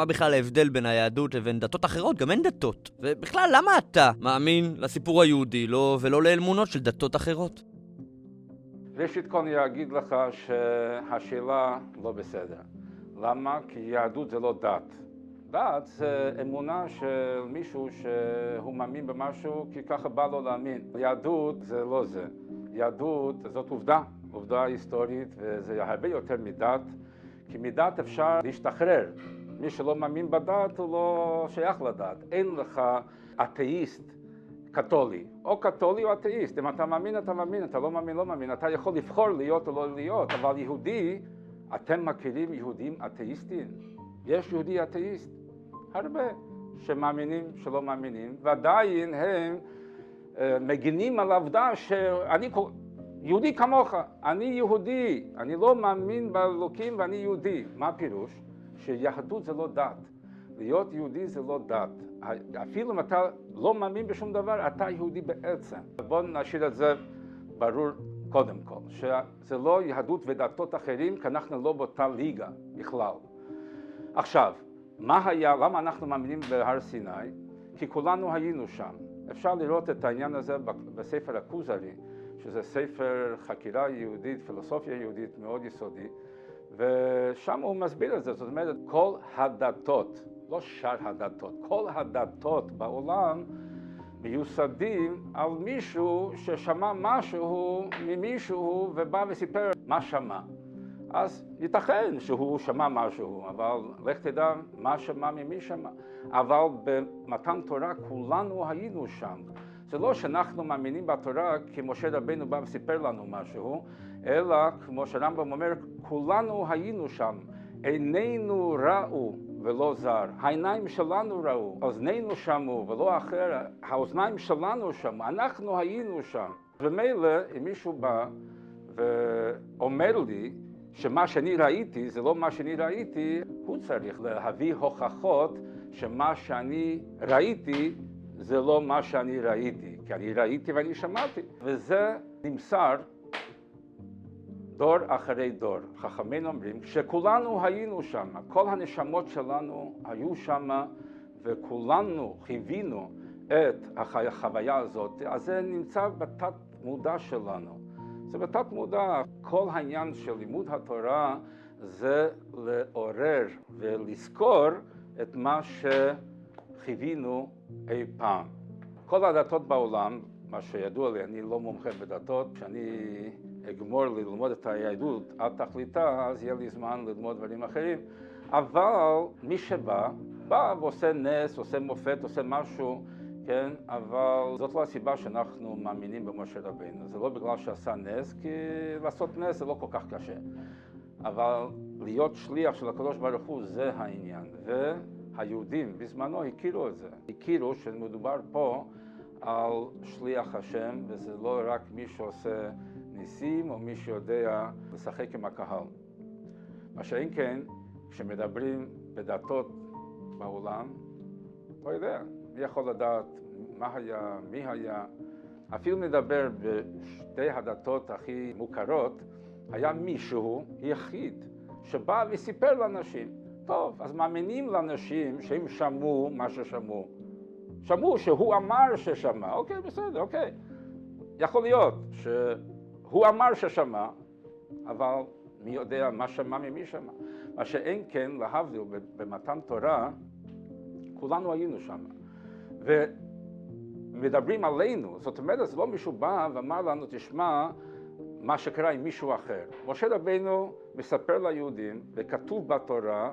מה בכלל ההבדל בין היהדות לבין דתות אחרות? גם אין דתות. ובכלל, למה אתה מאמין לסיפור היהודי לא, ולא לאמונות של דתות אחרות? ראשית כל אני אגיד לך שהשאלה לא בסדר. למה? כי יהדות זה לא דת. דת זה אמונה של מישהו שהוא מאמין במשהו כי ככה בא לו להאמין. יהדות זה לא זה. יהדות זאת עובדה, עובדה היסטורית, וזה הרבה יותר מדת, כי מדת אפשר להשתחרר. מי שלא מאמין בדת הוא לא שייך לדת. אין לך אתאיסט קתולי, או קתולי או אתאיסט. אם אתה מאמין, אתה מאמין, אתה לא מאמין, לא מאמין. אתה יכול לבחור להיות או לא להיות, אבל יהודי, אתם מכירים יהודים אתאיסטים? יש יהודי אתאיסט, הרבה, שמאמינים, שלא מאמינים, ועדיין הם uh, מגינים על העובדה שאני יהודי כמוך, אני יהודי, אני לא מאמין באלוקים ואני יהודי. מה הפירוש? שיהדות זה לא דת. להיות יהודי זה לא דת. אפילו אם אתה לא מאמין בשום דבר, אתה יהודי בעצם. בואו נשאיר את זה ברור קודם כל, שזה לא יהדות ודתות אחרים, כי אנחנו לא באותה ליגה בכלל. עכשיו, מה היה, למה אנחנו מאמינים בהר סיני? כי כולנו היינו שם. אפשר לראות את העניין הזה בספר הכוזרי, שזה ספר חקירה יהודית, פילוסופיה יהודית מאוד יסודי, ושם הוא מסביר את זה, זאת אומרת, כל הדתות, לא שאר הדתות, כל הדתות בעולם מיוסדים על מישהו ששמע משהו ממישהו ובא וסיפר מה שמע. אז ייתכן שהוא שמע משהו, אבל לך תדע מה שמע ממי שמע. אבל במתן תורה כולנו היינו שם. זה לא שאנחנו מאמינים בתורה כי משה רבנו בא וסיפר לנו משהו, אלא כמו שהרמב"ם אומר, כולנו היינו שם. עינינו ראו ולא זר, העיניים שלנו ראו, אוזנינו שמעו ולא אחר, האוזניים שלנו שמעו, אנחנו היינו שם. ומילא אם מישהו בא ואומר לי שמה שאני ראיתי זה לא מה שאני ראיתי, הוא צריך להביא הוכחות שמה שאני ראיתי זה לא מה שאני ראיתי, כי אני ראיתי ואני שמעתי, וזה נמסר דור אחרי דור. חכמינו אומרים שכולנו היינו שם, כל הנשמות שלנו היו שם וכולנו חיווינו את החוויה הזאת, אז זה נמצא בתת מודע שלנו. זה בתת מודע, כל העניין של לימוד התורה זה לעורר ולזכור את מה שחיווינו אי פעם. כל הדתות בעולם, מה שידוע לי, אני לא מומחה בדתות, כשאני אגמור ללמוד את היהדות עד תכליתה, אז יהיה לי זמן ללמוד דברים אחרים, אבל מי שבא, בא ועושה נס, עושה מופת, עושה משהו, כן, אבל זאת לא הסיבה שאנחנו מאמינים במשה רבינו, זה לא בגלל שעשה נס, כי לעשות נס זה לא כל כך קשה, אבל להיות שליח של הקדוש ברוך הוא זה העניין, והיהודים בזמנו הכירו את זה, הכירו שמדובר פה על שליח השם, וזה לא רק מי שעושה ניסים או מי שיודע לשחק עם הקהל. מה שאם כן, כשמדברים בדתות בעולם, לא יודע, מי יכול לדעת מה היה, מי היה. אפילו נדבר בשתי הדתות הכי מוכרות, היה מישהו יחיד שבא וסיפר לאנשים. טוב, אז מאמינים לאנשים שהם שמעו מה ששמעו. שמעו שהוא אמר ששמע, אוקיי, בסדר, אוקיי. יכול להיות שהוא אמר ששמע, אבל מי יודע מה שמע ממי שמע. מה שאין כן, להבדיל, במתן תורה, כולנו היינו שם. ומדברים עלינו, זאת אומרת, זה לא מישהו בא ואמר לנו, תשמע, מה שקרה עם מישהו אחר. משה רבינו מספר ליהודים, וכתוב בתורה,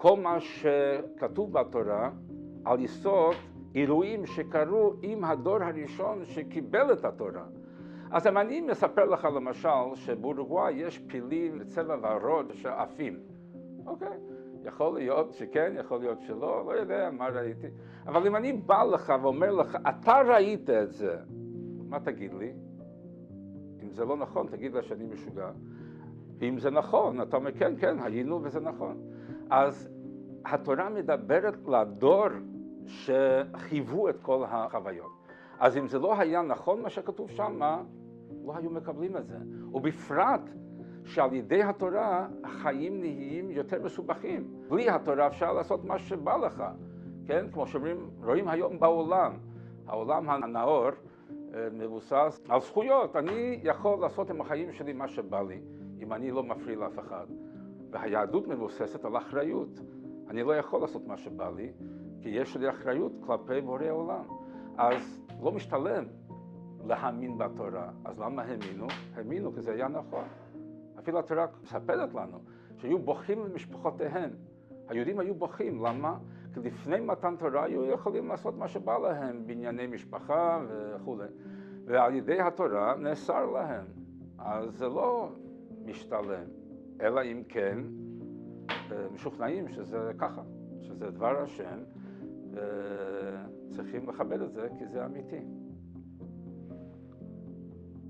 כל מה שכתוב בתורה, על יסוד אירועים שקרו עם הדור הראשון שקיבל את התורה. אז אם אני מספר לך למשל שבאורוגוואי יש פילים לצבע ורוד שעפים, אוקיי? יכול להיות שכן, יכול להיות שלא, לא יודע מה ראיתי. אבל אם אני בא לך ואומר לך, אתה ראית את זה, מה תגיד לי? אם זה לא נכון, תגיד לה שאני משוגע. אם זה נכון, אתה אומר, כן, כן, היינו וזה נכון. אז התורה מדברת לדור שחייבו את כל החוויות. אז אם זה לא היה נכון מה שכתוב שם, לא היו מקבלים את זה. ובפרט שעל ידי התורה החיים נהיים יותר מסובכים. בלי התורה אפשר לעשות מה שבא לך, כן? כמו שאומרים, רואים היום בעולם, העולם הנאור אה, מבוסס על זכויות. אני יכול לעשות עם החיים שלי מה שבא לי, אם אני לא מפריע לאף אחד. והיהדות מבוססת על אחריות. אני לא יכול לעשות מה שבא לי, כי יש לי אחריות כלפי בורא עולם. אז לא משתלם להאמין בתורה. אז למה האמינו? האמינו כי זה היה נכון. אפילו התורה מספרת לנו שהיו בוכים למשפחותיהם. היהודים היו בוכים, למה? כי לפני מתן תורה היו יכולים לעשות מה שבא להם, בענייני משפחה וכולי. ועל ידי התורה נאסר להם. אז זה לא משתלם, אלא אם כן אה, משוכנעים שזה ככה, שזה דבר השם, וצריכים לכבד את זה כי זה אמיתי.